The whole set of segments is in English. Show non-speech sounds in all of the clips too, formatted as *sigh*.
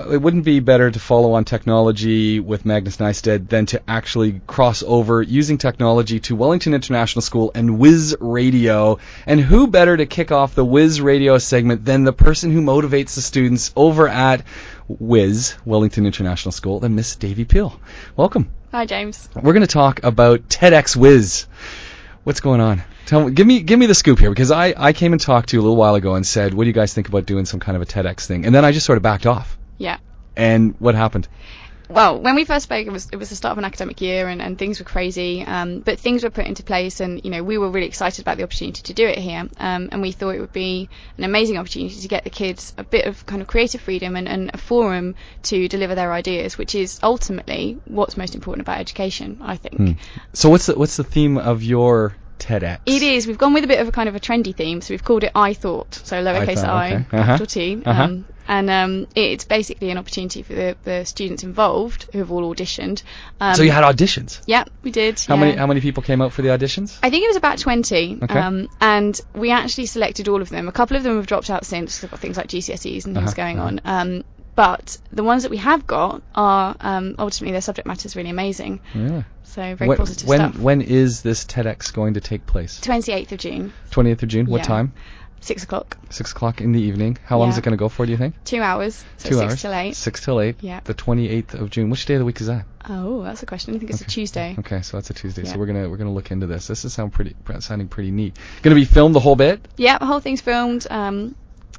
Uh, it wouldn't be better to follow on technology with Magnus Neisted than to actually cross over using technology to Wellington International School and WIS Radio. And who better to kick off the WIS Radio segment than the person who motivates the students over at WIS, Wellington International School, than Miss Davy Peel. Welcome. Hi, James. We're going to talk about TEDx WIS. What's going on? Tell me, give me, give me the scoop here because I, I came and talked to you a little while ago and said, what do you guys think about doing some kind of a TEDx thing? And then I just sort of backed off. Yeah. And what happened? Well, when we first spoke, it was it was the start of an academic year, and, and things were crazy. Um, but things were put into place, and you know we were really excited about the opportunity to do it here. Um, and we thought it would be an amazing opportunity to get the kids a bit of kind of creative freedom and, and a forum to deliver their ideas, which is ultimately what's most important about education, I think. Hmm. So what's the what's the theme of your TEDx? It is. We've gone with a bit of a kind of a trendy theme, so we've called it I Thought, so lowercase thought, I, okay. Uh-huh. capital T, Uh-huh. And um, it's basically an opportunity for the, the students involved who have all auditioned. Um, So you had auditions. Yeah, we did. How yeah. many how many people came out for the auditions? I think it was about 20, Okay. um, and we actually selected all of them. A couple of them have dropped out since. They've got things like GCSEs and things Uh-huh, going uh-huh. on. Um, but the ones that we have got are um, ultimately their subject matter is really amazing. Yeah. So very when, positive when stuff. when is this TEDx going to take place? 28th of June, 28th of June. What Yeah. time? Six o'clock, Six o'clock in the evening. How long is it going to go for? Do you think? two hours, so Two six hours. till eight. Six till eight. Yeah. The 28th of June. Which day of the week is that? Oh, that's a question. I think it's a Tuesday. Okay, so that's a Tuesday. So we're gonna we're gonna look into this. This is sound pretty sounding pretty neat. Going to be filmed the whole bit. Yeah, the whole thing's filmed um,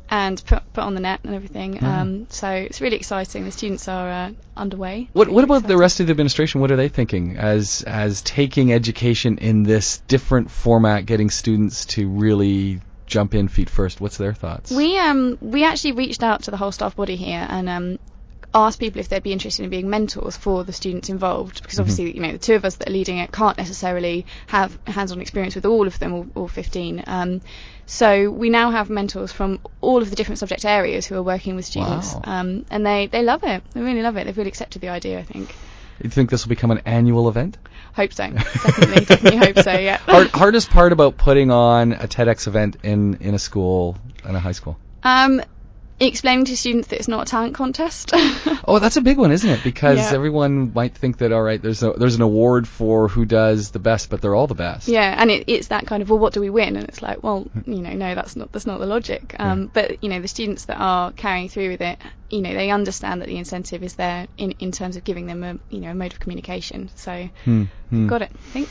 and put put on the net and everything. Mhm. Um, so it's really exciting. The students are uh, underway. What what about the rest of the administration? What are they thinking as as taking education in this different format, getting students to really jump in feet first? What's their thoughts? We um we actually reached out to the whole staff body here and um asked people if they'd be interested in being mentors for the students involved because obviously you know the two of us that are leading it can't necessarily have hands-on experience with all of them all, all 15 um so we now have mentors from all of the different subject areas who are working with students Wow. um and they they love it they really love it they've really accepted the idea I think you think this will become an annual event? hope so definitely *laughs* definitely hope so yeah *laughs* Hard, hardest part about putting on a TEDx event in in a school in a high school. um explaining to students that it's not a talent contest *laughs* Oh, that's a big one, isn't it? Because Yeah. everyone might think that all right, there's a, there's an award for who does the best, but they're all the best. Yeah, and it, it's that kind of well, what do we win? And it's like, well, you know, no, that's not that's not the logic. Um, Yeah. But you know, the students that are carrying through with it, you know, they understand that the incentive is there in in terms of giving them a you know a mode of communication. So Hmm, hmm. got it, I think.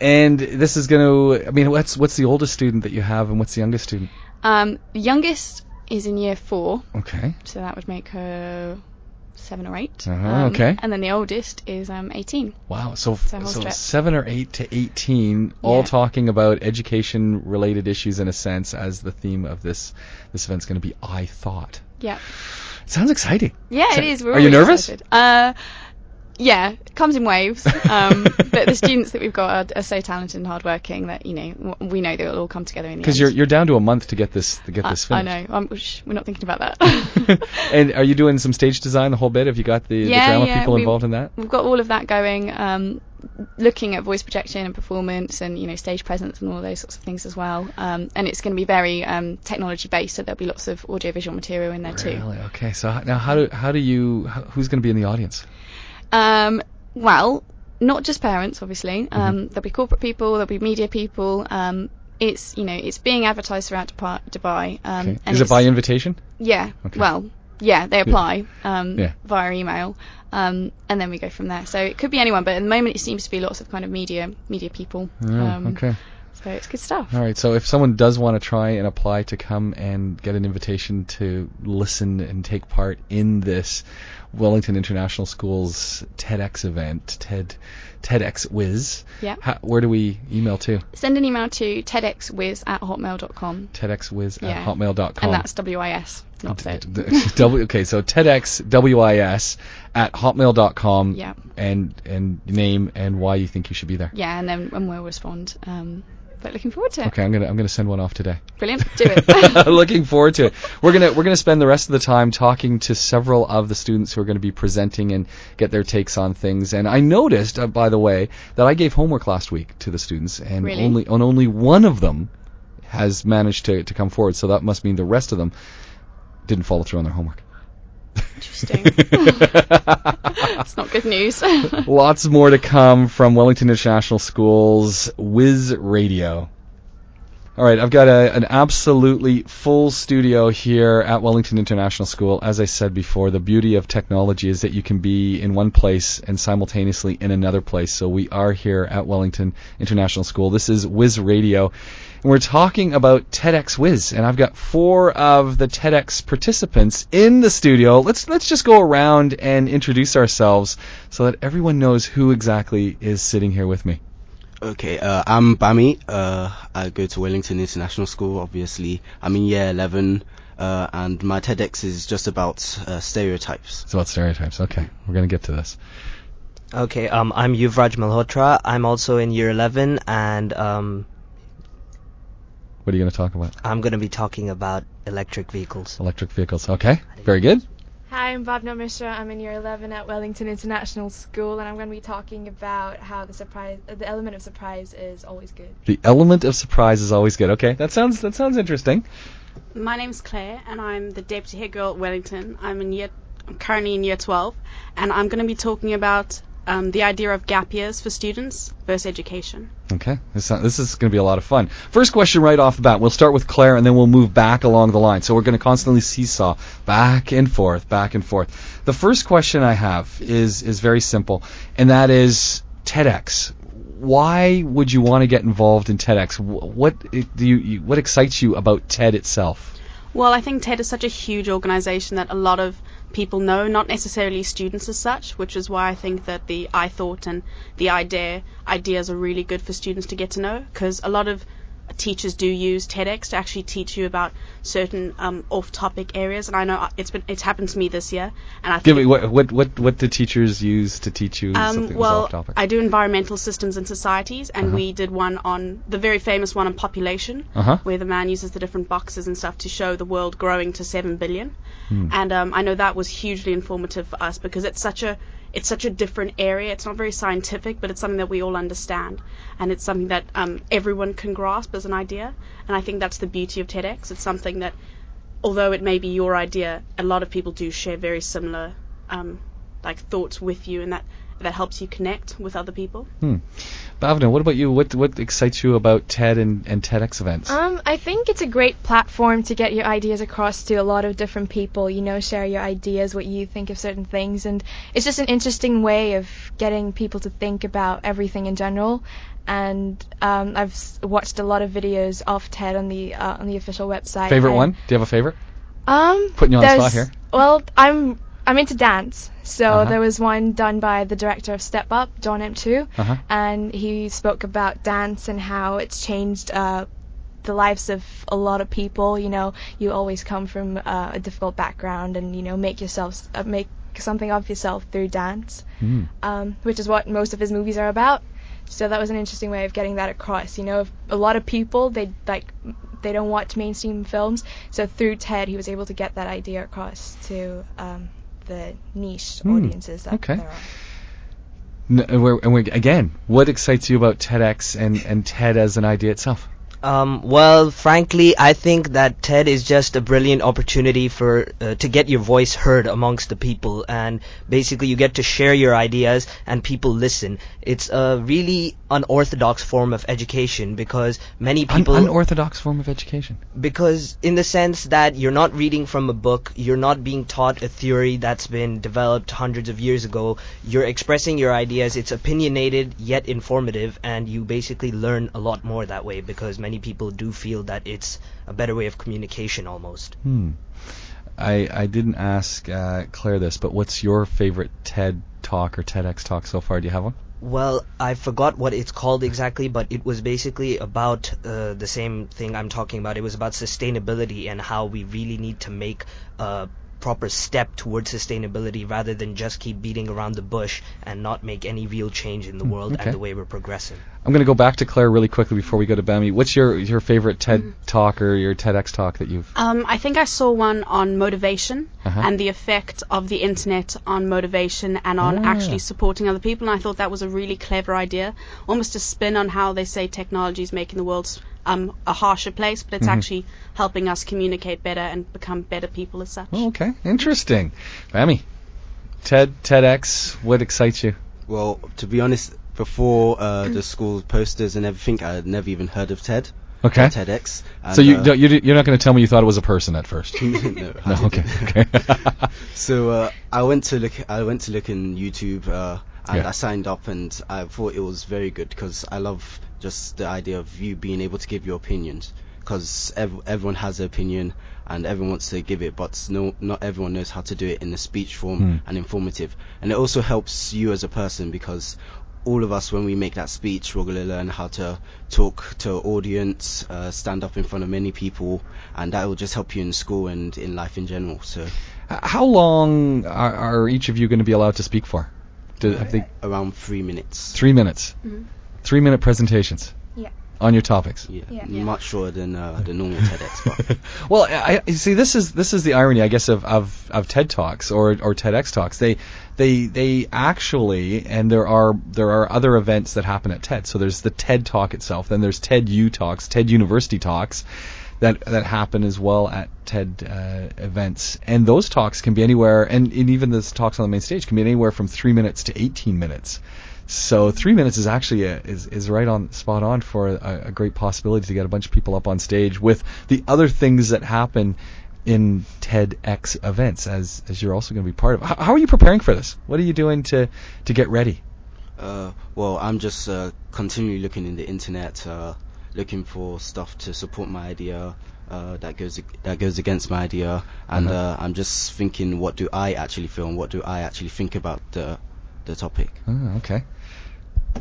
And this is going to. I mean, what's what's the oldest student that you have, and what's the youngest student? Um, the youngest is in year four, Okay. so that would make her seven or 8 Uh-huh, Um, okay. And then the oldest is um 18. Wow. So So so seven or eight to eighteen, all Yeah. talking about education related issues in a sense, as the theme of this this event's going to be. I thought. Yeah. Sounds exciting. Yeah, So- it is. We're are you nervous? excited. Uh, yeah, it comes in waves. Um, *laughs* but the students that we've got are, are so talented and hardworking that you know w- we know they will all come together in the Because end. you're you're down to a month to get this to get I, this I finished. know. Um, sh- we're not thinking about that. *laughs* and are you doing some stage design the whole bit? Have you got the, Yeah, the drama yeah, people involved in that? we've got all of that going. Um, looking at voice projection and performance and you know stage presence and all those sorts of things as well. Um, and it's going to be very um, technology based, so there'll be lots of audiovisual material in there too. Really? Okay. So now, how do how do you how, who's going to be in the audience? Um, well, not just parents, obviously. Mm-hmm. Um, there'll be corporate people, there'll be media people. Um, it's you know it's being advertised throughout Dubai. Dubai um, Okay. Is it by invitation? Yeah. Okay. Well, yeah, they apply um, Yeah. via email, um, and then we go from there. So it could be anyone, but at the moment it seems to be lots of kind of media media people. Oh, um, okay. So it's good stuff. All right. So if someone does want to try and apply to come and get an invitation to listen and take part in this Wellington International Schools TEDx event, TED TEDx WIS, Yeah. how, where do we email to? Send an email to tedxwis at hotmail.com. TEDxWIS Yeah. at hotmail.com. And that's W-I-S, not Z. *laughs* W, okay, so TEDxWIS at hotmail.com Yeah. and and name and why you think you should be there. Yeah, and then and we'll respond. Um, but looking forward to it. Okay, I'm gonna I'm gonna send one off today. Brilliant. Do it. *laughs* Looking forward to it. We're gonna we're gonna spend the rest of the time talking to several of the students who are going to be presenting and get their takes on things. And I noticed, uh, by the way, that I gave homework last week to the students, and Really? only and only one of them has managed to to come forward. So that must mean the rest of them didn't follow through on their homework. Interesting. *laughs* it's not good news. Lots more to come from Wellington International School's WIS Radio. All right, I've got a, an absolutely full studio here at Wellington International School. As I said before, the beauty of technology is that you can be in one place and simultaneously in another place. So we are here at Wellington International School. This is WIS Radio. And we're talking about TEDx WIS, and I've got four of the TEDx participants in the studio. Let's let's just go around and introduce ourselves so that everyone knows who exactly is sitting here with me. Okay, uh, I'm Bami. Uh, I go to Wellington International School, obviously. I'm in year 11, uh, and my TEDx is just about uh, stereotypes. It's about stereotypes. Okay, we're going to get to this. Okay, um, I'm Yuvraj Malhotra. I'm also in year 11, and um, What are you going to talk about? I'm going to be talking about electric vehicles. Electric vehicles. Okay, very good. Hi, I'm Bhavna Mishra. I'm in year 11 at Wellington International School, and I'm going to be talking about how the surprise, uh, the element of surprise, is always good. The element of surprise is always good. Okay, that sounds that sounds interesting. My name's Claire, and I'm the deputy head girl at Wellington. I'm in year, I'm currently in year 12, and I'm going to be talking about um, the idea of gap years for students versus education. Okay, this, this is going to be a lot of fun. First question right off the bat. We'll start with Claire and then we'll move back along the line. So we're going to constantly seesaw back and forth, back and forth. The first question I have is is very simple, and that is TEDx. Why would you want to get involved in TEDx? What do you, you what excites you about TED itself? Well, I think TED is such a huge organization that a lot of people know, not necessarily students as such, which is why I think that the I thought and the idea ideas are really good for students to get to know because a lot of teachers do use TEDx to actually teach you about certain um, off-topic areas, and I know it's been it's happened to me this year, and I think Give me what what what what do teachers use to teach you Um, something well, off topic? I do environmental systems and societies, and Uh-huh. we did one on the very famous one on population, Uh-huh. where the man uses the different boxes and stuff to show the world growing to seven billion. Hmm. And um, I know that was hugely informative for us because it's such a it's such a different area. It's not very scientific, but it's something that we all understand, and it's something that um, everyone can grasp as an idea. And I think that's the beauty of TEDx. It's something that, although it may be your idea, a lot of people do share very similar um, like thoughts with you, and that that helps you connect with other people. Hmm. Bhavna, what about you? What what excites you about TED and, and TEDx events? Um, I think it's a great platform to get your ideas across to a lot of different people. You know, share your ideas, what you think of certain things, and it's just an interesting way of getting people to think about everything in general. And um, I've s- watched a lot of videos of TED on the uh, on the official website. favorite one? Do you have a favorite? Um, Putting you on the there's- spot here. Well, I'm I'm into dance, so Uh-huh. there was one done by the director of Step Up, Jon M. Chu, Uh-huh. and he spoke about dance and how it's changed uh, the lives of a lot of people. You know, you always come from uh, a difficult background, and you know, make yourself uh, make something of yourself through dance, Hmm. um, which is what most of his movies are about. So that was an interesting way of getting that across. You know, a lot of people they like they don't watch mainstream films, so through TED he was able to get that idea across to um, the niche Hmm, audiences that okay. there are. N- and we're, and we're, again, what excites you about TEDx and, and TED as an idea itself? Um, well, frankly, I think that TED is just a brilliant opportunity for uh, to get your voice heard amongst the people, and basically you get to share your ideas and people listen. It's a really unorthodox form of education because many people Un- unorthodox form of education. because in the sense that you're not reading from a book, you're not being taught a theory that's been developed hundreds of years ago. You're expressing your ideas. It's opinionated yet informative, and you basically learn a lot more that way because many people do feel that it's a better way of communication almost. Hmm. I I didn't ask uh, Claire this, but what's your favorite TED talk or TEDx talk so far? Do you have one? Well, I forgot what it's called exactly, but it was basically about uh, the same thing I'm talking about. It was about sustainability and how we really need to make a proper step towards sustainability rather than just keep beating around the bush and not make any real change in the world okay. and the way we're progressing. I'm going to go back to Claire really quickly before we go to Bami. What's your your favorite TED talk or your TEDx talk that you've? Um, I think I saw one on motivation, Uh-huh. and the effect of the internet on motivation and on Ah. actually supporting other people. And I thought that was a really clever idea, almost a spin on how they say technology is making the world um, a harsher place, but it's Mhm. actually helping us communicate better and become better people as such. Oh, okay, interesting. Bammy, TED, TEDx, what excites you? Well, to be honest, before uh, *clears throat* the school posters and everything, I had never even heard of TED. Okay. or TEDx. And, So you uh, don't, you you're not going to tell me you thought it was a person at first? *laughs* no, *laughs* No, okay, didn't. okay. *laughs* so uh, I went to look. I went to look in YouTube, uh, and Yeah. I signed up, and I thought it was very good because I love just the idea of you being able to give your opinions. Because ev- everyone has an opinion, and everyone wants to give it, but no, not everyone knows how to do it in a speech form Hmm. and informative. And it also helps you as a person because all of us, when we make that speech, we're going to learn how to talk to an audience, uh, stand up in front of many people, and that will just help you in school and in life in general. So How long are, are each of you going to be allowed to speak for? Do, have they, around three minutes. three minutes. Mhm. Three minute presentations. Yeah. On your topics. Yeah, Yeah. Yeah. much shorter than uh, the normal TEDx. But *laughs* well, I, I see. This is this is the irony, I guess, of, of, of TED talks or or TEDx talks. They they they actually, and there are there are other events that happen at TED. So there's the TED talk itself. Then there's TED U talks, TED University talks, that that happen as well at TED uh, events. And those talks can be anywhere, and, and even the talks on the main stage can be anywhere from three minutes to 18 minutes. So three minutes is actually a, is is right on spot on for a, a great possibility to get a bunch of people up on stage with the other things that happen in TEDx events as as you're also going to be part of. How, how are you preparing for this? What are you doing to to get ready? uh, well, I'm just uh, continually looking in the internet, uh, looking for stuff to support my idea. Uh, that goes that goes against my idea, and Uh-huh. uh, I'm just thinking, what do I actually feel, and what do I actually think about the the topic? Oh, okay.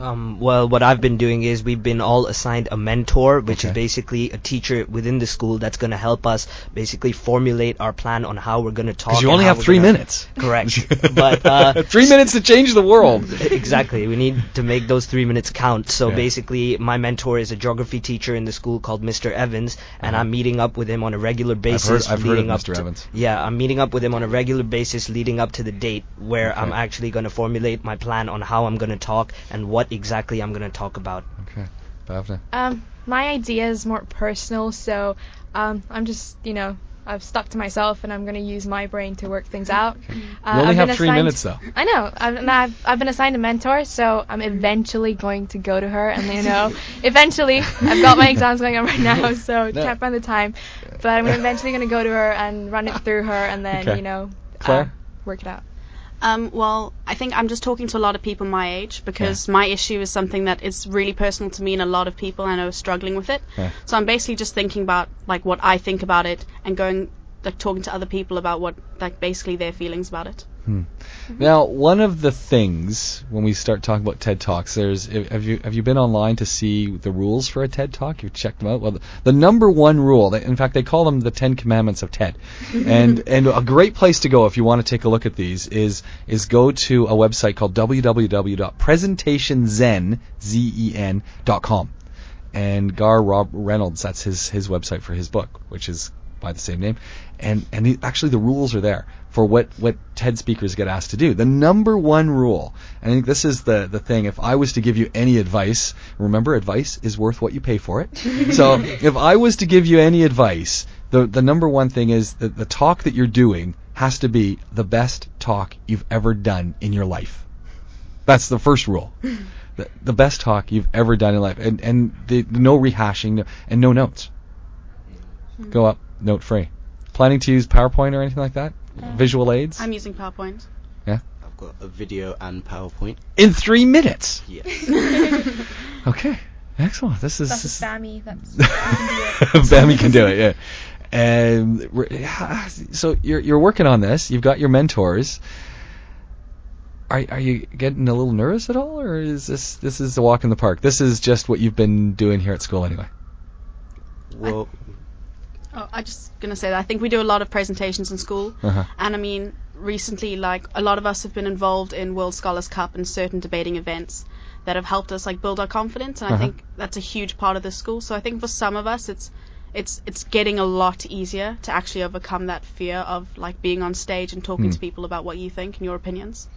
Um, well, what I've been doing is we've been all assigned a mentor, which Okay. is basically a teacher within the school that's going to help us basically formulate our plan on how we're going to talk. Because you only have three gonna- minutes. Correct. *laughs* but uh, *laughs* three minutes to change the world. exactly. We need to make those three minutes count. So Yeah. basically, my mentor is a geography teacher in the school called Mr. Evans, and Uh-huh. I'm meeting up with him on a regular I've basis. heard, I've heard of Mr. to- Evans. Yeah, I'm meeting up with him on a regular basis leading up to the date where I'm actually going to formulate my plan on how I'm going to talk and what exactly I'm going to talk about. Okay, Bhavna. Um, my idea is more personal, so um, I'm just, you know, I've stuck to myself, and I'm going to use my brain to work things out. Uh, You only I've have been three assigned- minutes though. I know. I've, and I've I've been assigned a mentor, so I'm eventually going to go to her, and you know, *laughs* eventually I've got my exams going on right now, *laughs* so No. can't find the time. But I'm *laughs* eventually going to go to her and run it through her, and then Okay. you know, uh, work it out. Um, well, I think I'm just talking to a lot of people my age because my issue is something that is really personal to me and a lot of people I know are struggling with it. Yeah. So I'm basically just thinking about like what I think about it and going like talking to other people about what like basically their feelings about it. Mm-hmm. Now, one of the things when we start talking about TED Talks, there's have you have you been online to see the rules for a TED Talk? You've checked them out. Well, the, the number one rule, in fact, they call them the Ten Commandments of TED, mm-hmm. and and a great place to go if you want to take a look at these is is go to a website called www.presentationzen.com, and Garr Rob Reynolds, that's his his website for his book, which is by the same name, and and the, actually the rules are there for what what TED speakers get asked to do. The number one rule, and I think this is the the thing. If I was to give you any advice, remember advice is worth what you pay for it. *laughs* so if I was to give you any advice, the the number one thing is that the talk that you're doing has to be the best talk you've ever done in your life. That's the first rule. The, the best talk you've ever done in life, and and the, no rehashing and no notes. Go up, note free. Planning to use PowerPoint or anything like that? Uh, Visual aids? I'm using PowerPoint. Yeah. I've got a video and PowerPoint. in three minutes. Yes. *laughs* Okay, excellent. This is That's a this- spammy. That's *laughs* Bammy can do it. Yeah. And yeah, so you're you're working on this. You've got your mentors. Are are you getting a little nervous at all, or is this this is a walk in the park? This is just what you've been doing here at school anyway. well, Oh, I'm just gonna say that I think we do a lot of presentations in school, Uh-huh. and I mean recently, like a lot of us have been involved in World Scholars Cup and certain debating events that have helped us like build our confidence, and Uh-huh. I think that's a huge part of the school. So I think for some of us, it's it's it's getting a lot easier to actually overcome that fear of like being on stage and talking Hmm. to people about what you think and your opinions.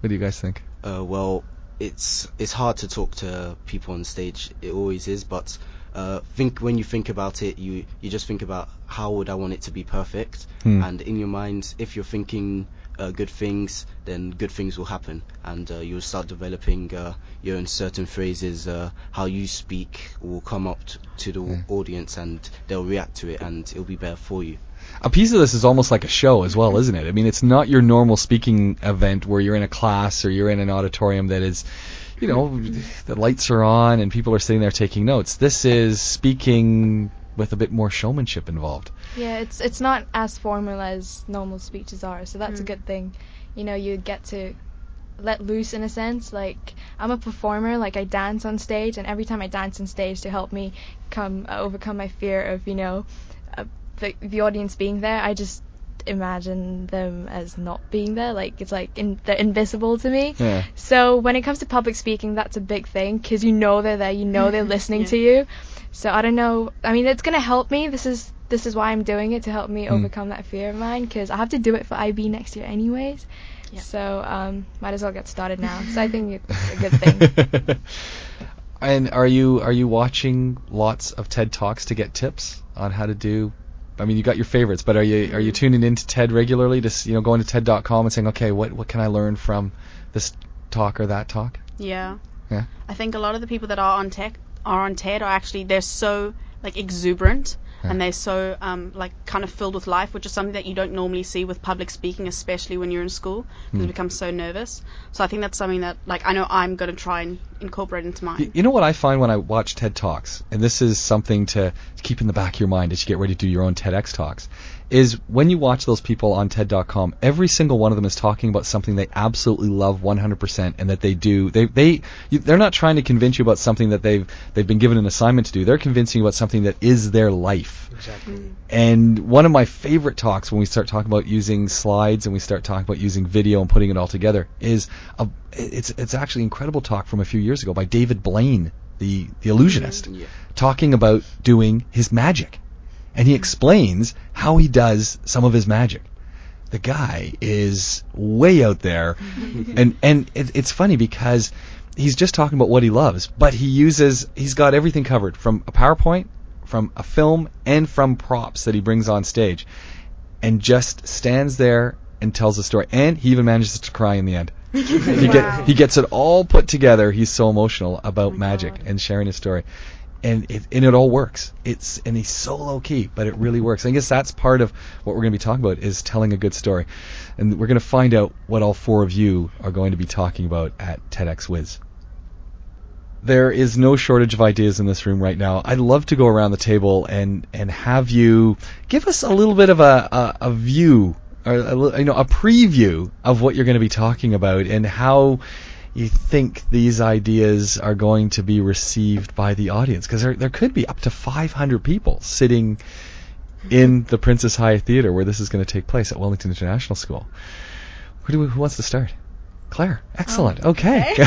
What do you guys think? Uh, well, it's it's hard to talk to people on stage. It always is, but uh, think when you think about it, you you just think about how would I want it to be perfect, Hmm. and in your mind, if you're thinking uh, good things, then good things will happen, and uh, you'll start developing uh, your own certain phrases. Uh, how you speak will come up t- to the Yeah. audience, and they'll react to it, and it'll be better for you. A piece of this is almost like a show as well, isn't it? I mean, it's not your normal speaking event where you're in a class or you're in an auditorium that is, you know, the lights are on and people are sitting there taking notes. This is speaking with a bit more showmanship involved. Yeah, it's it's not as formal as normal speeches are, so that's a Mm. good thing. You know, you get to let loose in a sense. Like I'm a performer, like I dance on stage, and every time I dance on stage to help me come uh, overcome my fear of you know uh, the the audience being there, I just imagine them as not being there. Like it's like in, they're invisible to me. Yeah. So when it comes to public speaking, that's a big thing because you know they're there, you know they're *laughs* listening Yeah. to you. So I don't know. I mean, it's gonna help me. This is this is why I'm doing it to help me Mm. overcome that fear of mine because I have to do it for IB next year anyways. Yeah. So um, might as well get started now. So I think *laughs* it's a good thing. *laughs* and are you are you watching lots of TED talks to get tips on how to do? I mean, you got your favorites, but are you are you mm-hmm. tuning into TED regularly? Just you know, going to TED.com and saying, okay, what what can I learn from this talk or that talk? Yeah. Yeah. I think a lot of the people that are on tech are on TED are actually they're so like exuberant Yeah. and they're so um, like kind of filled with life, which is something that you don't normally see with public speaking, especially when you're in school because Hmm. you become so nervous. So I think that's something that like I know I'm going to try and incorporate into mine. You know what I find when I watch TED Talks, and this is something to keep in the back of your mind as you get ready to do your own TEDx talks, is when you watch those people on TED.com, every single one of them is talking about something they absolutely love 100%, and that they do. They they you, they're not trying to convince you about something that they've they've been given an assignment to do. They're convincing you about something that is their life. Exactly. Mm-hmm. And one of my favorite talks when we start talking about using slides and we start talking about using video and putting it all together is a, it's it's actually an incredible talk from a few years ago by David Blaine, the the illusionist, mm-hmm. Yeah. talking about doing his magic. And he explains how he does some of his magic. The guy is way out there, *laughs* and and it, it's funny because he's just talking about what he loves, but he uses he's got everything covered from a PowerPoint, from a film, and from props that he brings on stage, and just stands there and tells the story. And he even manages to cry in the end. *laughs* he, get, he gets it all put together. He's so emotional about Oh magic God. and sharing his story. And it, and it all works. It's and he's so low key, but it really works. I guess that's part of what we're going to be talking about is telling a good story, and we're going to find out what all four of you are going to be talking about at TEDx WIS. There is no shortage of ideas in this room right now. I'd love to go around the table and and have you give us a little bit of a a, a view or a, you know a preview of what you're going to be talking about and how you think these ideas are going to be received by the audience because there there could be up to 500 people sitting in the Princess Hyatt Theater where this is going to take place at Wellington International School. Who, do we, who wants to start? Claire. Excellent. okay. *laughs*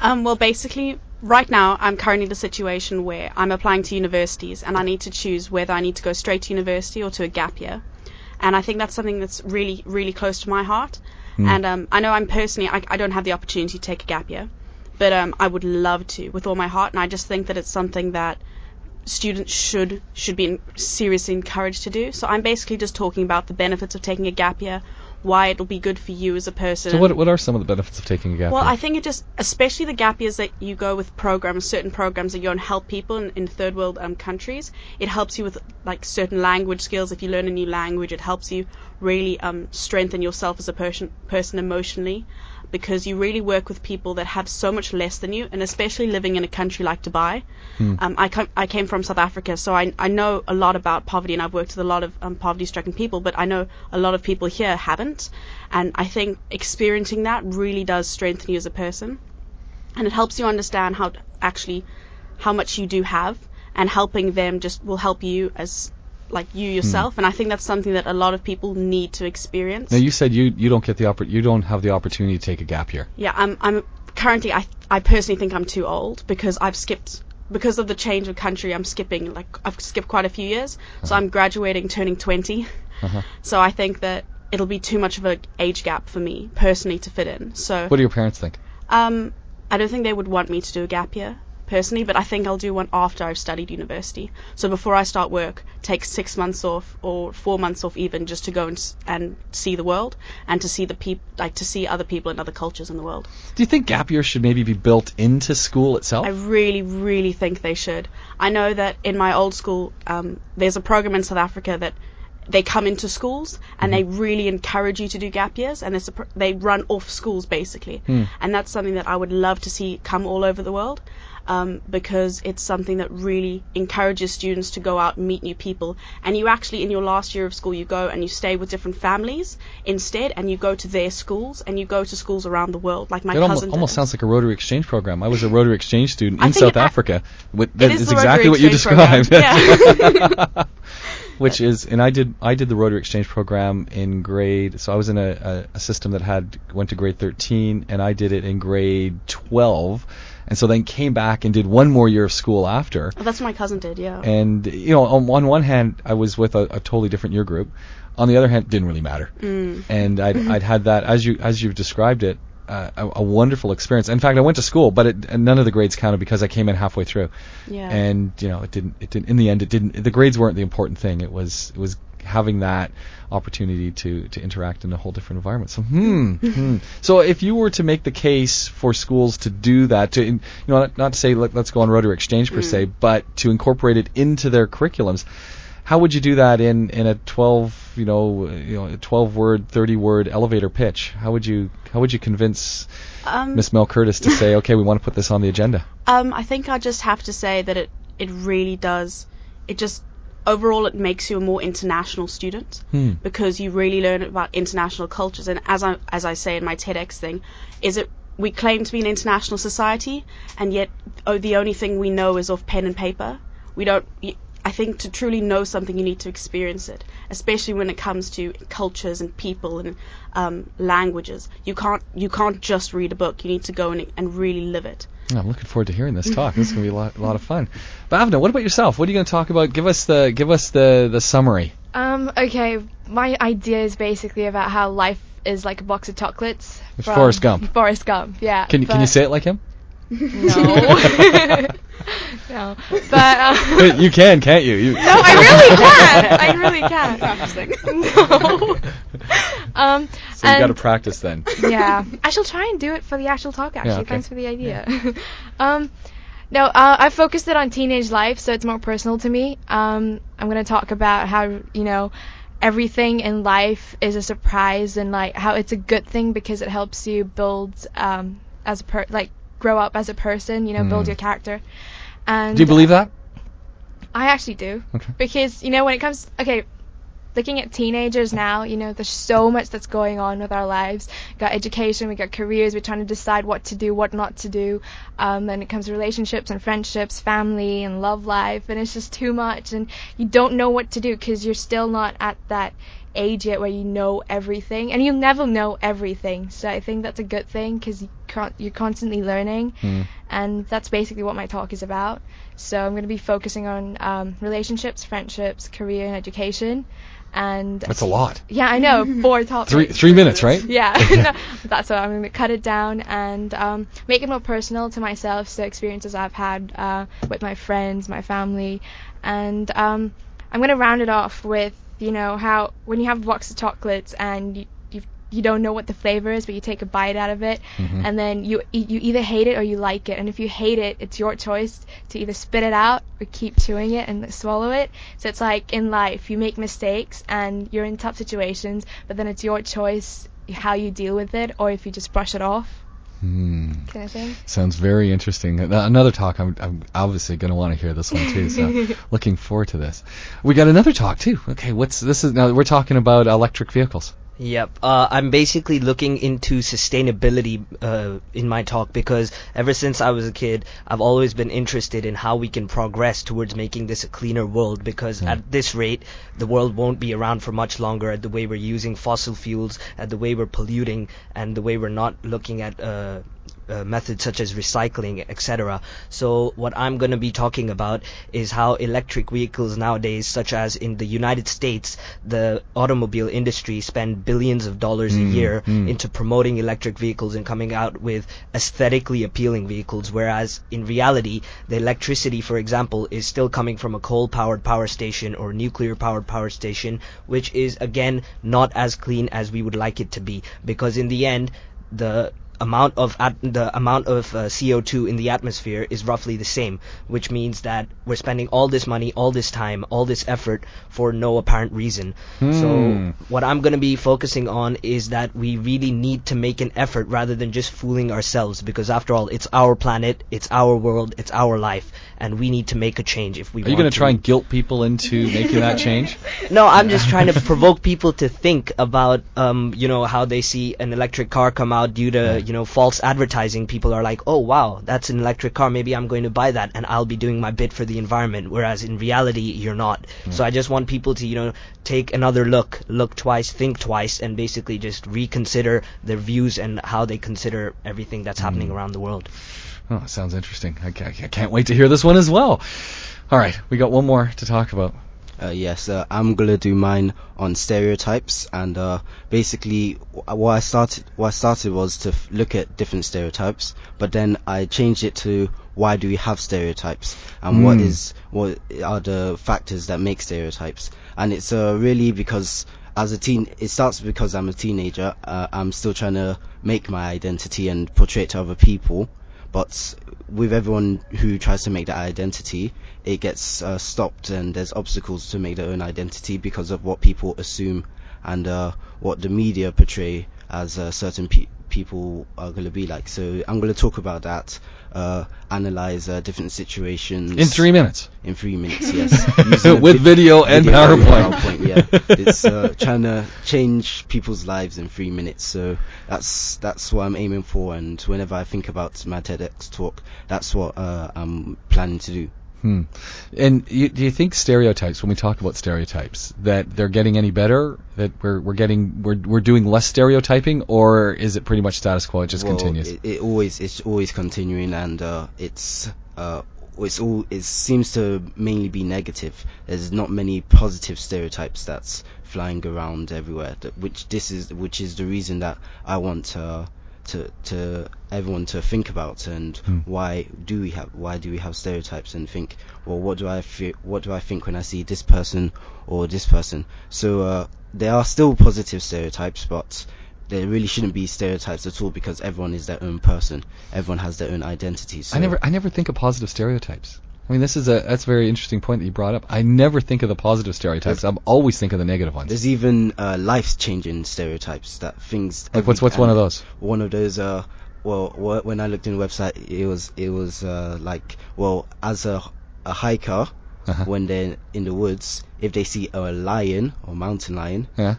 Um, well, basically, right now I'm currently in a situation where I'm applying to universities and I need to choose whether I need to go straight to university or to a gap year. And I think that's something that's really, really close to my heart. Hmm. And um, I know I'm personally, I, I don't have the opportunity to take a gap year, but um, I would love to with all my heart. And I just think that it's something that students should should be seriously encouraged to do. So I'm basically just talking about the benefits of taking a gap year, why it'll be good for you as a person. so what what are some of the benefits of taking a gap Well, year? I think it just, especially the gap years that you go with programs, certain programs that you go and help people in, in third world um, countries. It helps you with like certain language skills. If you learn a new language, it helps you really um, strengthen yourself as a person, person emotionally, because you really work with people that have so much less than you, and especially living in a country like Dubai. Hmm. Um, I, com- I came from South Africa, so I, I know a lot about poverty, and I've worked with a lot of um, poverty-stricken people, but I know a lot of people here haven't, and I think experiencing that really does strengthen you as a person, and it helps you understand how actually how much you do have, and helping them just will help you as like you yourself, and I think that's something that a lot of people need to experience. now you said you you don't get the oppor- you don't have the opportunity to take a gap year. Yeah, I'm I'm currently I I personally think I'm too old because I've skipped because of the change of country, I'm skipping like I've skipped quite a few years. So I'm graduating, turning 20. Uh-huh. *laughs* So I think that it'll be too much of an age gap for me personally to fit in. So What do your parents think? um, I don't think they would want me to do a gap year personally, but I think I'll do one after I've studied university. So before I start work, take six months off or four months off even just to go and, and see the world and to see the peop- like to see other people and other cultures in the world. Do you think gap year should maybe be built into school itself? I really, really think they should. I know that in my old school, um, there's a program in South Africa that they come into schools and they really encourage you to do gap years, and they run off schools basically, and that's something that I would love to see come all over the world. Um, because it's something that really encourages students to go out and meet new people. And you actually, in your last year of school, you go and you stay with different families instead, and you go to their schools and you go to schools around the world, like my it cousin. almost, almost sounds like a Rotary Exchange program. I was a Rotary Exchange student in South it- Africa. With, It that is is exactly what you described. Yeah. *laughs* *laughs* Which is, and I did, I did the Rotary Exchange program in grade. So I was in a, a, a system that had went to grade 13, and I did it in grade 12, and so then came back and did one more year of school after. Oh, that's what my cousin did, yeah. And you know, on, on one hand, I was with a, a totally different year group. On the other hand, it didn't really matter. Mm. And I'd, I'd had that as you as you've described it, uh, a, a wonderful experience. In fact, I went to school, but it, none of the grades counted because I came in halfway through. Yeah. And you know, it didn't. It didn't. In the end, it didn't. The grades weren't the important thing. It was. It was having that opportunity to to interact in a whole different environment. So, hmm. hmm. So, if you were to make the case for schools to do that, to you know, not, not to say let, let's go on Rotary Exchange per se, but to incorporate it into their curriculums. How would you do that in, in a 12 you know you know a 12 word 30 word elevator pitch? How would you how would you convince Um, Miss Mel Curtis to say okay we want to put this on the agenda? Um, I think I just have to say that it it really does. It just overall it makes you a more international student Hmm. because you really learn about international cultures. And as I as I say in my TEDx thing, is it we claim to be an international society, and yet oh, the only thing we know is off pen and paper. We don't. I think to truly know something, you need to experience it, especially when it comes to cultures and people and um, languages. You can't you can't just read a book. You need to go and, and really live it. I'm looking forward to hearing this talk. This is going to be a lot, a lot of fun. Bhavna, what about yourself? What are you going to talk about? Give us the give us the the summary. Um, okay, my idea is basically about how life is like a box of chocolates. It's from- Forrest Gump. Forrest Gump, yeah. Can you can you say it like him? No. *laughs* *laughs* *laughs* no. But um, you can, can't you? you *laughs* no, I really *laughs* can. I really can. no. Um, so you got to practice then. yeah, I shall try and do it for the actual talk. Actually, okay. thanks for the idea. um, no, uh, I focused it on teenage life, so it's more personal to me. Um, I'm gonna talk about how you know everything in life is a surprise and like how it's a good thing because it helps you build um as a per like grow up as a person. You know, build Mm. your character. And Do you believe that? I actually do. Okay. Because, you know, when it comes, okay, looking at teenagers now, you know, there's so much that's going on with our lives. We got education, we got careers, we're trying to decide what to do, what not to do. Um, then it comes to relationships and friendships, family and love life, and it's just too much. And you don't know what to do because you're still not at that age yet where you know everything, and you'll never know everything. So I think that's a good thing because you con- you're constantly learning Hmm. and that's basically what my talk is about. So I'm going to be focusing on um, relationships, friendships, career, and education. And That's a lot. yeah, I know *laughs* four topics. Three three minutes, right? *laughs* Yeah, no, *laughs* that's what I'm going to cut it down and um, make it more personal to myself. So experiences I've had uh, with my friends, my family, and um, I'm going to round it off with you know how when you have a box of chocolates and you you, you don't know what the flavor is, but you take a bite out of it, Mhm. and then you you either hate it or you like it. And if you hate it, it's your choice to either spit it out or keep chewing it and swallow it. So it's like in life, you make mistakes and you're in tough situations, but then it's your choice how you deal with it or if you just brush it off, Hmm. kind of thing. Sounds very interesting. Another talk. I'm, I'm obviously going to want to hear this one too. So *laughs* looking forward to this. We got another talk too. Okay, what's this? Is now we're talking about electric vehicles. Yep. Uh, I'm basically looking into sustainability uh, in my talk because ever since I was a kid, I've always been interested in how we can progress towards making this a cleaner world. Because Yeah. at this rate, the world won't be around for much longer. At the way we're using fossil fuels, at the way we're polluting, and the way we're not looking at uh, uh, methods such as recycling, etc. So what I'm going to be talking about is how electric vehicles nowadays, such as in the United States, the automobile industry spend billions of dollars a year into promoting electric vehicles and coming out with aesthetically appealing vehicles, whereas in reality, the electricity, for example, is still coming from a coal-powered power station or nuclear-powered power station, which is again not as clean as we would like it to be, because in the end, the amount of at- the amount of uh, CO2 in the atmosphere is roughly the same, which means that we're spending all this money, all this time, all this effort for no apparent reason. Hmm. So what I'm going to be focusing on is that we really need to make an effort rather than just fooling ourselves because after all, it's our planet, it's our world, it's our life, and we need to make a change if we want to. Are you going to try and guilt people into *laughs* making that change? no, I'm just trying to provoke people to think about, um, you know, how they see an electric car come out due to, you know, false advertising. People are like, oh wow, that's an electric car. Maybe I'm going to buy that, and I'll be doing my bit for the environment. Whereas in reality, you're not. So I just want people to, you know, take another look, look twice, think twice, and basically just reconsider their views and how they consider everything that's happening around the world. Oh, sounds interesting. I can't wait to hear this one as well. All right, we got one more to talk about. Uh, yes, uh, I'm gonna do mine on stereotypes, and uh, basically what I started what I started was to f- look at different stereotypes, but then I changed it to why do we have stereotypes, and what Mm. is what are the factors that make stereotypes, and it's uh, really because as a teen, it starts because I'm a teenager. Uh, I'm still trying to make my identity and portray it to other people, but with everyone who tries to make that identity, it gets uh, stopped and there's obstacles to make their own identity because of what people assume and uh, what the media portray as uh, certain pe- people are going to be like. So I'm going to talk about that, uh, analyze uh, different situations In three minutes. in three minutes, *laughs* yes. *laughs* With vid- video and video PowerPoint. PowerPoint, yeah. It's uh, *laughs* trying to change people's lives in three minutes. So that's that's what I'm aiming for. And whenever I think about my TEDx talk, that's what uh, I'm planning to do. Hmm. And you, do you think stereotypes, when we talk about stereotypes, that they're getting any better? That we're we're getting we're we're doing less stereotyping, or is it pretty much status quo? It just well, continues. It, it always it's always continuing, and uh, it's uh, it's all it seems to mainly be negative. There's not many positive stereotypes that's flying around everywhere. That, which this is which is the reason that I want uh, to to everyone to think about and Hmm. why do we have why do we have stereotypes and think well what do I what do I think when I see this person or this person. So uh, there are still positive stereotypes, but there really shouldn't be stereotypes at all because everyone is their own person. Everyone has their own identity. So I never I never think of positive stereotypes. I mean, this is a that's a very interesting point that you brought up. I never think of the positive stereotypes. I always think of the negative ones. There's even uh, life-changing stereotypes that things. Like what's what's one of those? One of those. Uh, well, wh- when I looked in the website, it was it was uh, like well, as a a hiker, Uh-huh. when they're in the woods, if they see a lion or mountain lion, Yeah.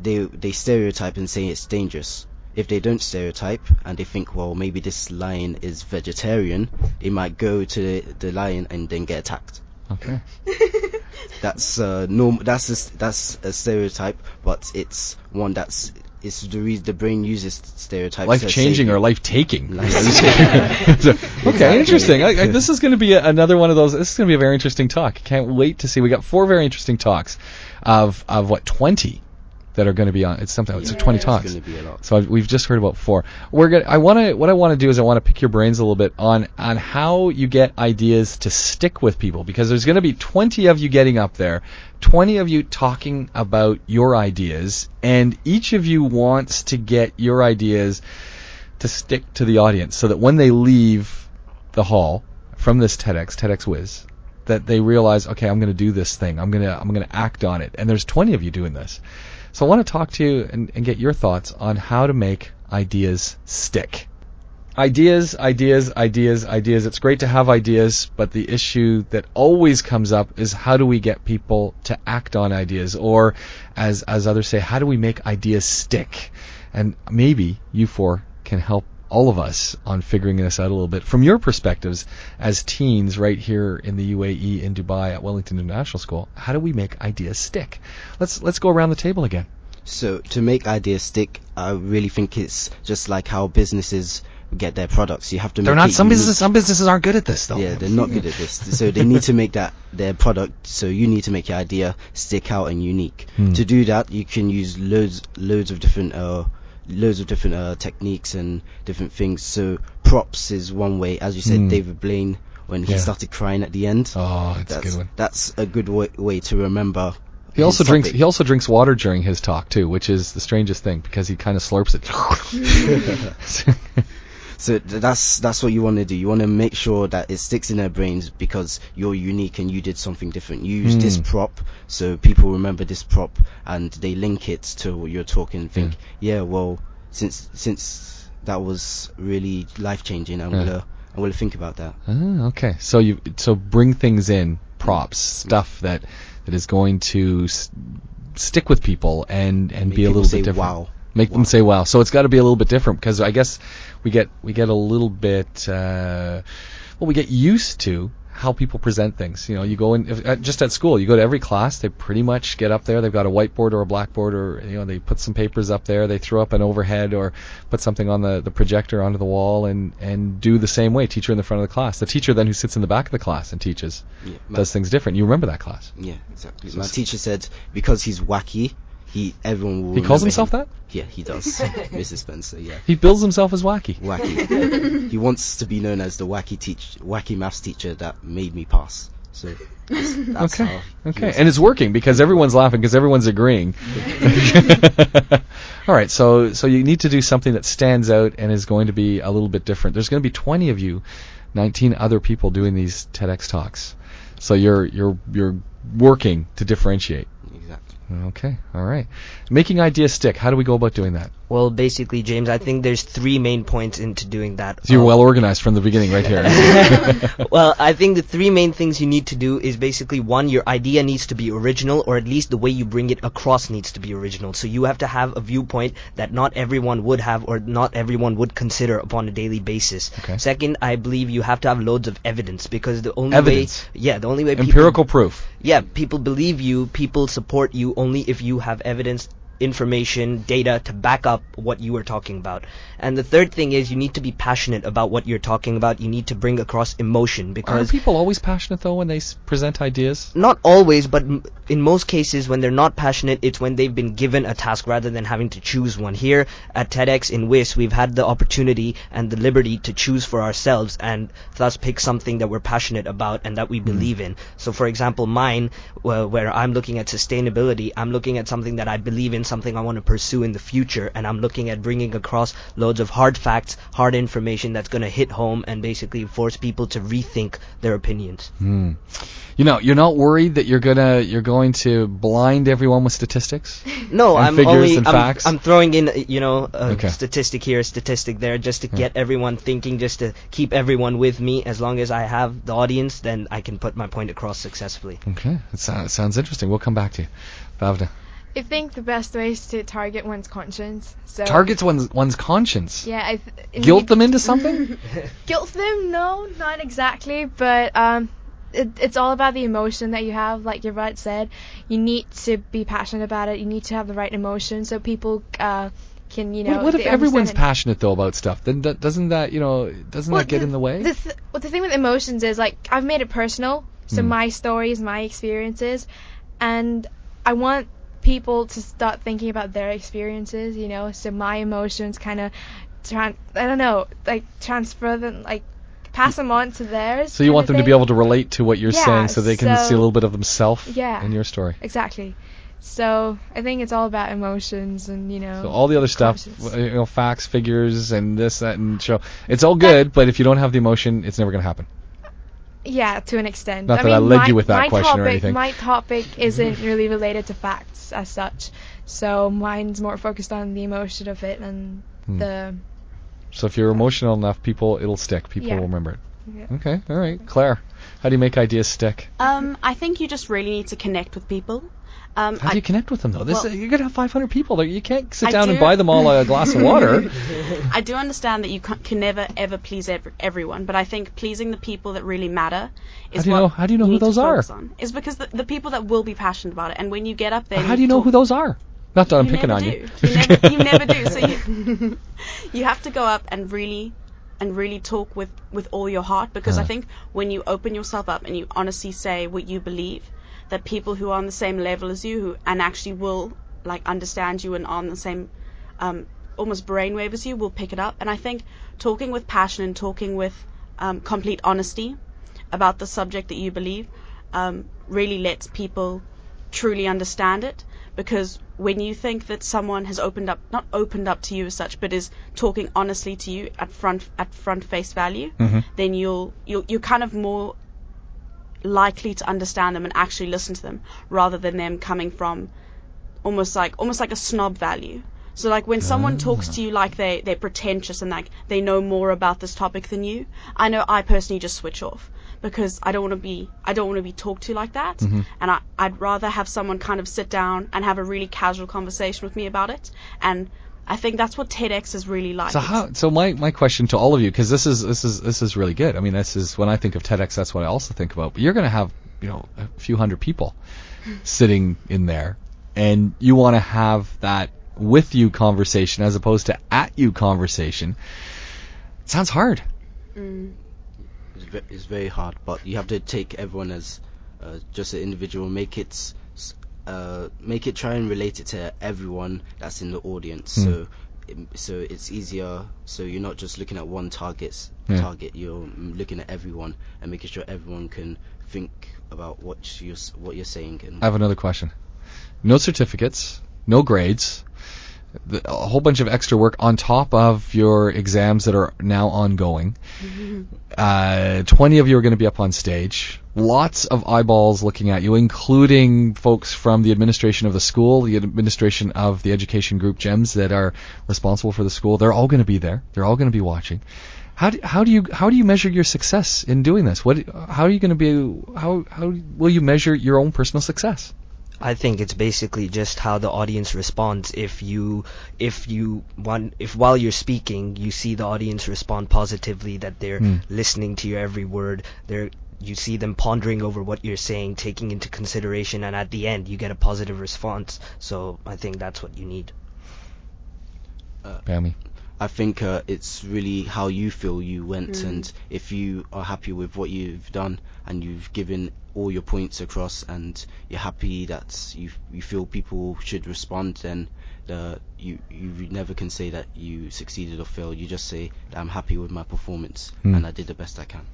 they they stereotype and say it's dangerous. If they don't stereotype and they think, well, maybe this lion is vegetarian, they might go to the, the lion and then get attacked. Okay. *laughs* That's uh, norm. That's a, s- that's a stereotype, but it's one that's it's the reason the brain uses stereotypes. Life changing save or life taking. Life- okay, interesting. I, I, this is going to be a, another one of those. This is going to be a very interesting talk. Can't wait to see. We got four very interesting talks, of of what twenty that are going to be on. It's something. It's Yeah, twenty talks. gonna be a lot. So I've, we've just heard about four. We're gonna. I want to. What I want to do is I want to pick your brains a little bit on on how you get ideas to stick with people because there's going to be 20 of you getting up there, 20 of you talking about your ideas, and each of you wants to get your ideas to stick to the audience so that when they leave the hall from this TEDx, TEDx WIS, that they realize, okay, I'm going to do this thing. I'm going to I'm going to act on it. And there's 20 of you doing this. So I want to talk to you and, and get your thoughts on how to make ideas stick. Ideas, ideas, ideas, ideas. It's great to have ideas, but the issue that always comes up is how do we get people to act on ideas? Or as, as others say, how do we make ideas stick? And maybe you four can help all of us on figuring this out a little bit from your perspectives as teens right here in the UAE in Dubai at Wellington International School. How do we make ideas stick? Let's let's go around the table again. So to make ideas stick, I really think it's just like how businesses get their products. You have to. They're make not. Some unique. businesses. Some businesses aren't good at this though. Yeah, they're not good at this. So they need to make that their product. So you need to make your idea stick out and unique. Hmm. To do that, you can use loads, loads of different, uh, loads of different uh, techniques and different things. So props is one way. As you said, Hmm. David Blaine when he Yeah. started crying at the end. Oh, it's a that's good one. that's a good way, way to remember. He also drinks. topic. He also drinks water during his talk too, which is the strangest thing because he kind of slurps it. *laughs* *laughs* *laughs* So that's that's what you want to do. You want to make sure that it sticks in their brains because you're unique and you did something different. You use this Hmm. prop, so people remember this prop and they link it to what you're talking. And think, yeah, well, since since that was really life changing, I'm Yeah. gonna I'm gonna think about that. Ah, okay. So you so bring things in, props, stuff that that is going to s- stick with people and and Make be a little say, bit different. wow. Make them say wow. So it's got to be a little bit different because I guess we get we get a little bit uh, well we get used to how people present things. You know, you go in if, just at school, you go to every class, they pretty much get up there. They've got a whiteboard or a blackboard, or you know, they put some papers up there. They throw up an overhead or put something on the, the projector onto the wall and and do the same way. Teacher in the front of the class. The teacher then who sits in the back of the class and teaches Yeah, my- does things different. You remember that class? yeah, exactly. So My teacher said because he's wacky, he everyone will. He calls himself him. that. Yeah, he does, *laughs* Mr. Spencer. Yeah. He bills himself as wacky. wacky. *laughs* he wants to be known as the wacky teach, wacky maths teacher that made me pass. So that's, *laughs* that's okay. how. Okay. And it's working because everyone's laughing because everyone's agreeing. All right. So so you need to do something that stands out and is going to be a little bit different. There's going to be 20 of you, 19 other people doing these TEDx talks. So you're you're you're working to differentiate. exactly. Okay. All right. Making ideas stick. How do we go about doing that? Well, basically, James, I think there's three main points into doing that. So you're Um, well organized from the beginning, right here. *laughs* well, I think the three main things you need to do is basically one, your idea needs to be original, or at least the way you bring it across needs to be original. So you have to have a viewpoint that not everyone would have, or not everyone would consider upon a daily basis. Okay. Second, I believe you have to have loads of evidence because the only Evidence. way, yeah, the only way people- Empirical proof. yeah, people believe you, people support you only if you have evidence, information, data to back up what you are talking about. And the third thing is you need to be passionate about what you're talking about. You need to bring across emotion because Are people always passionate though when they s- present ideas? not always, but m- in most cases, when they're not passionate, it's when they've been given a task rather than having to choose one. Here at TEDx in WIS, we've had the opportunity and the liberty to choose for ourselves and thus pick something that we're passionate about and that we hmm. believe in. So, for example, mine, well, where I'm looking at sustainability, I'm looking at something that I believe in, something I want to pursue in the future, and I'm looking at bringing across loads of hard facts, hard information that's going to hit home and basically force people to rethink their opinions. Hmm. You know, you're not worried that you're gonna you're going to blind everyone with statistics. *laughs* No, I'm only I'm. I'm throwing in you know a Okay. statistic here, a statistic there, just to get everyone thinking, just to keep everyone with me. As long as I have the audience, then I can put my point across successfully. Okay, that sounds, sounds interesting. We'll come back to you, Bhavna. I think the best way is to target one's conscience. So Targets one's one's conscience. Yeah, I th- Guilt them into something. *laughs* Guilt them? No, not exactly. But um, it, it's all about the emotion that you have. Like your bud said, you need to be passionate about it. You need to have the right emotion so people uh, can, you know. what, what if everyone's it. passionate though about stuff? Then that, doesn't that you know doesn't Well, that get in the way? The th- well, the thing with emotions is like I've made it personal. So Mm. my stories, my experiences, and I want people to start thinking about their experiences. You know, so my emotions kind of, tran- I don't know, like transfer them, like pass them on to theirs. so you want them to be able to relate to what you're Yeah, saying, so they can so- see a little bit of themselves Yeah. in your story. exactly. So I think it's all about emotions and you know. So all the other stuff, you know, facts, figures, and this, that, and show. It's all good, but if you don't have the emotion, it's never going to happen. Yeah, to an extent. Not I that mean, I led my, you with that question or topic, anything. My topic isn't really related to facts as such, so mine's more focused on the emotion of it and Hmm. the. So if you're emotional enough, people, it'll stick. People Yeah. will remember it. Yeah. Okay, all right, Claire. How do you make ideas stick? Um, I think you just really need to connect with people. Um, How do I- you connect with them though? This well- you're gonna have 500 people there. You can't sit I down and buy them all a glass of water. *laughs* *laughs* I do understand that you can, can never ever please ev- everyone, but I think pleasing the people that really matter is do you what know- how do you know who those are? focus On. Is because the, the people that will be passionate about it, and when you get up there, and How do you know talk- who those are? Not that I'm you picking never on do. you. You never, you never do. So you, *laughs* you have to go up and really and really talk with with all your heart because I think when you open yourself up and you honestly say what you believe, that people who are on the same level as you who and actually will like understand you and are on the same um, almost brainwave as you will pick it up. And I think talking with passion and talking with um, complete honesty about the subject that you believe um, really lets people truly understand it. Because when you think that someone has opened up, not opened up to you as such, but is talking honestly to you at front at front face value, Mhm. then you'll you'll you're kind of more likely to understand them and actually listen to them rather than them coming from almost like almost like a snob value. So like when someone talks to you like they they're pretentious and like they know more about this topic than you, I know I personally just switch off because I don't want to be I don't want to be talked to like that, Mhm. and I I'd rather have someone kind of sit down and have a really casual conversation with me about it, and I think that's what TEDx is really like. So how? So my, my question to all of you, because this is this is this is really good. I mean, this is when I think of TEDx, that's what I also think about. But you're going to have you know a few hundred people *laughs* sitting in there, and you want to have that with you conversation as opposed to at you conversation. It sounds hard. Mm. It's, ve- it's very hard, but you have to take everyone as uh, just an individual. Make it uh, make it try and relate it to everyone that's in the audience. Hmm. So it, so it's easier. So you're not just looking at one target's Yeah. target. You're mm, looking at everyone and making sure everyone can think about what you're what you're saying. And I have another question. No certificates, no grades, a whole bunch of extra work on top of your exams that are now ongoing. Uh, 20 of you are going to be up on stage. Lots of eyeballs looking at you, including folks from the administration of the school, the administration of the education group GEMS that are responsible for the school. They're all going to be there. They're all going to be watching. How do, how do you how do you measure your success in doing this? What how are you going to be how how will you measure your own personal success? I think it's basically just how the audience responds. If you if you want if while you're speaking you see the audience respond positively that they're Hmm. listening to your every word, they're you see them pondering over what you're saying, taking into consideration and at the end you get a positive response. So I think that's what you need. Bammy. I think uh, it's really how you feel you went, Mm. and if you are happy with what you've done and you've given all your points across, and you're happy that you you feel people should respond, then the you you never can say that you succeeded or failed. You just say that I'm happy with my performance Hmm. and I did the best I can.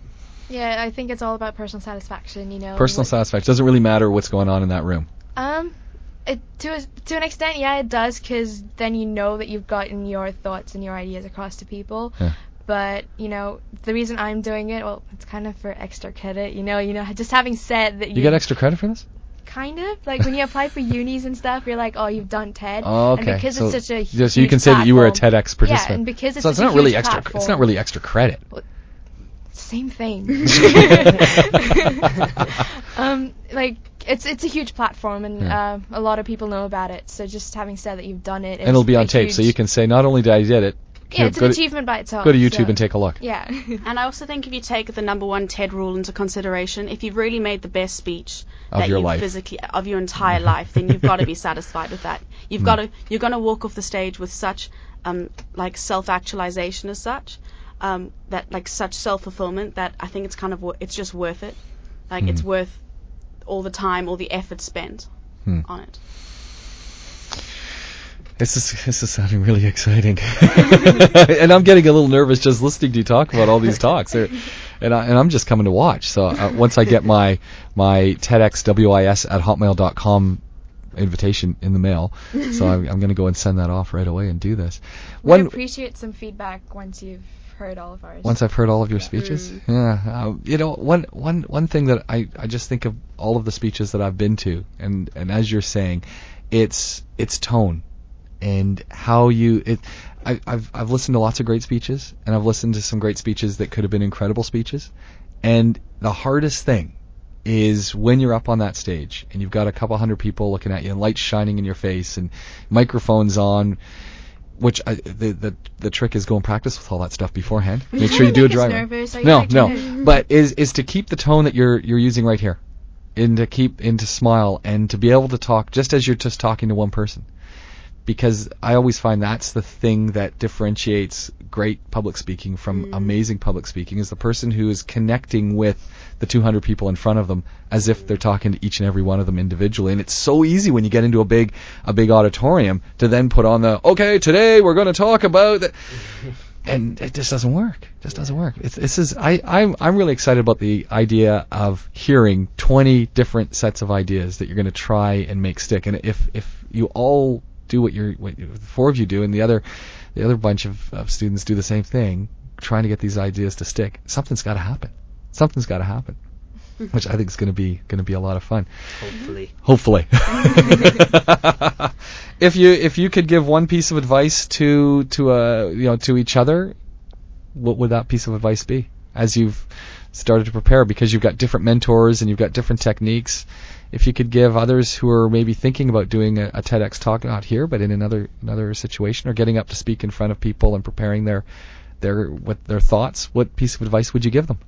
Yeah, I think it's all about personal satisfaction, you know. Personal what- satisfaction doesn't really matter what's going on in that room. Um, it, to a, to an extent, yeah, it does, because then you know that you've gotten your thoughts and your ideas across to people. Yeah. But you know, the reason I'm doing it, well, it's kind of for extra credit. You know, you know, just having said that you, You get extra credit for this? kind of like when you apply for *laughs* unis and stuff, you're like, oh, you've done TED. Oh, okay. And because so, it's such a yeah, so you can say that you were a TEDx participant. Yeah, and because it's so it's not really extra. It's not really extra credit. same thing. *laughs* *laughs* um, like it's it's a huge platform, and Yeah. uh, a lot of people know about it. So just having said that you've done it, and it'll be on is a tape, so you can say not only did I did it. Yeah, it's go an to- achievement by itself. Go to YouTube so- and take a look. Yeah. *laughs* *laughs* And I also think if you take the number one TED rule into consideration, if you've really made the best speech Of that your you life. physically of your entire life, then you've got to be *laughs* satisfied with that. You've Mm. got to you're going to walk off the stage with such um like self-actualization as such, um that like such self-fulfillment that I think it's kind of it's just worth it. Like it's Mm. worth all the time, all the effort spent Hmm. on it. This is this is sounding really exciting, *laughs* *laughs* and I'm getting a little nervous just listening to you talk about all these talks. They're- and I, and I'm just coming to watch. So uh, once I get my my TEDxWIS at hotmail.com invitation in the mail, so *laughs* I'm, I'm going to go and send that off right away and do this. We One appreciate some feedback once you've heard all of ours. once I've heard all of your speeches, Mm. yeah, uh, you know, one one one thing that I I just think of all of the speeches that I've been to, and and as you're saying, it's it's tone, and how you it. I, I've I've listened to lots of great speeches, and I've listened to some great speeches that could have been incredible speeches, and the hardest thing is when you're up on that stage and you've got a couple hundred people looking at you and lights shining in your face and microphones on. Which I, the the the trick is go and practice with all that stuff beforehand. *laughs* Make sure you do a dry run. No, no, but is is to keep the tone that you're you're using right here, and to keep and to smile and to be able to talk just as you're just talking to one person, because I always find that's the thing that differentiates great public speaking from mm. amazing public speaking is the person who is connecting with the 200 people in front of them as if they're talking to each and every one of them individually and it's so easy when you get into a big a big auditorium to then put on the okay today we're going to talk about that *laughs* and it just doesn't work. It just doesn't work. It's, this is I I'm I'm really excited about the idea of hearing 20 different sets of ideas that you're going to try and make stick. And if if you all do what you're what the four of you do, and the other the other bunch of, of students do the same thing, trying to get these ideas to stick, something's got to happen. Something's got to happen. *laughs* Which I think is going to be going to be a lot of fun. Hopefully. Hopefully. *laughs* if you if you could give one piece of advice to to uh you know to each other, what would that piece of advice be? As you've started to prepare because you've got different mentors and you've got different techniques. If you could give others who are maybe thinking about doing a, a TEDx talk, not here, but in another another situation, or getting up to speak in front of people and preparing their their what their thoughts, what piece of advice would you give them?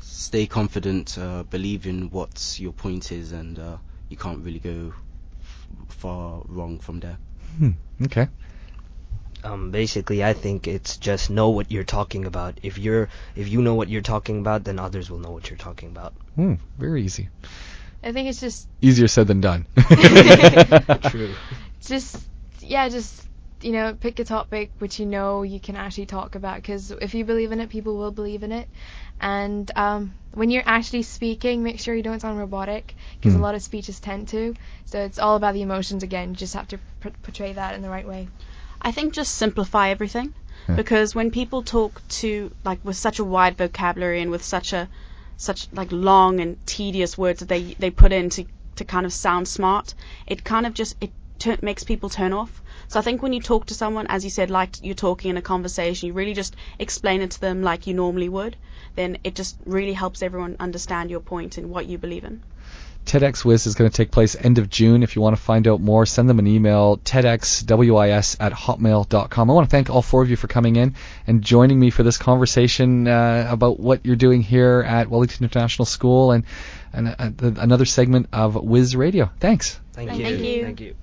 Stay confident, uh, believe in what your point is, and uh, you can't really go f- far wrong from there. Hmm. Okay. Um, basically, I think it's just know what you're talking about. If you're if you know what you're talking about, then others will know what you're talking about. Hmm. Very easy. I think it's just Easier said than done. *laughs* True. just yeah, just you know, pick a topic which you know you can actually talk about because if you believe in it, people will believe in it. And um, when you're actually speaking, make sure you don't sound robotic because Hmm. a lot of speeches tend to. So it's all about the emotions again. You just have to pr- portray that in the right way. I think just simplify everything Yeah. because when people talk to like with such a wide vocabulary and with such a such like long and tedious words that they they put in to to kind of sound smart, it kind of just it tur- makes people turn off. So I think when you talk to someone, as you said, like you're talking in a conversation, you really just explain it to them like you normally would. Then it just really helps everyone understand your point and what you believe in. TEDxWIS is going to take place end of June. If you want to find out more, send them an email, tedxwis at hotmail.com. I want to thank all four of you for coming in and joining me for this conversation uh, about what you're doing here at Wellington International School and, and uh, another segment of Wiz Radio. Thanks. Thank, Thank you. you. Thank you.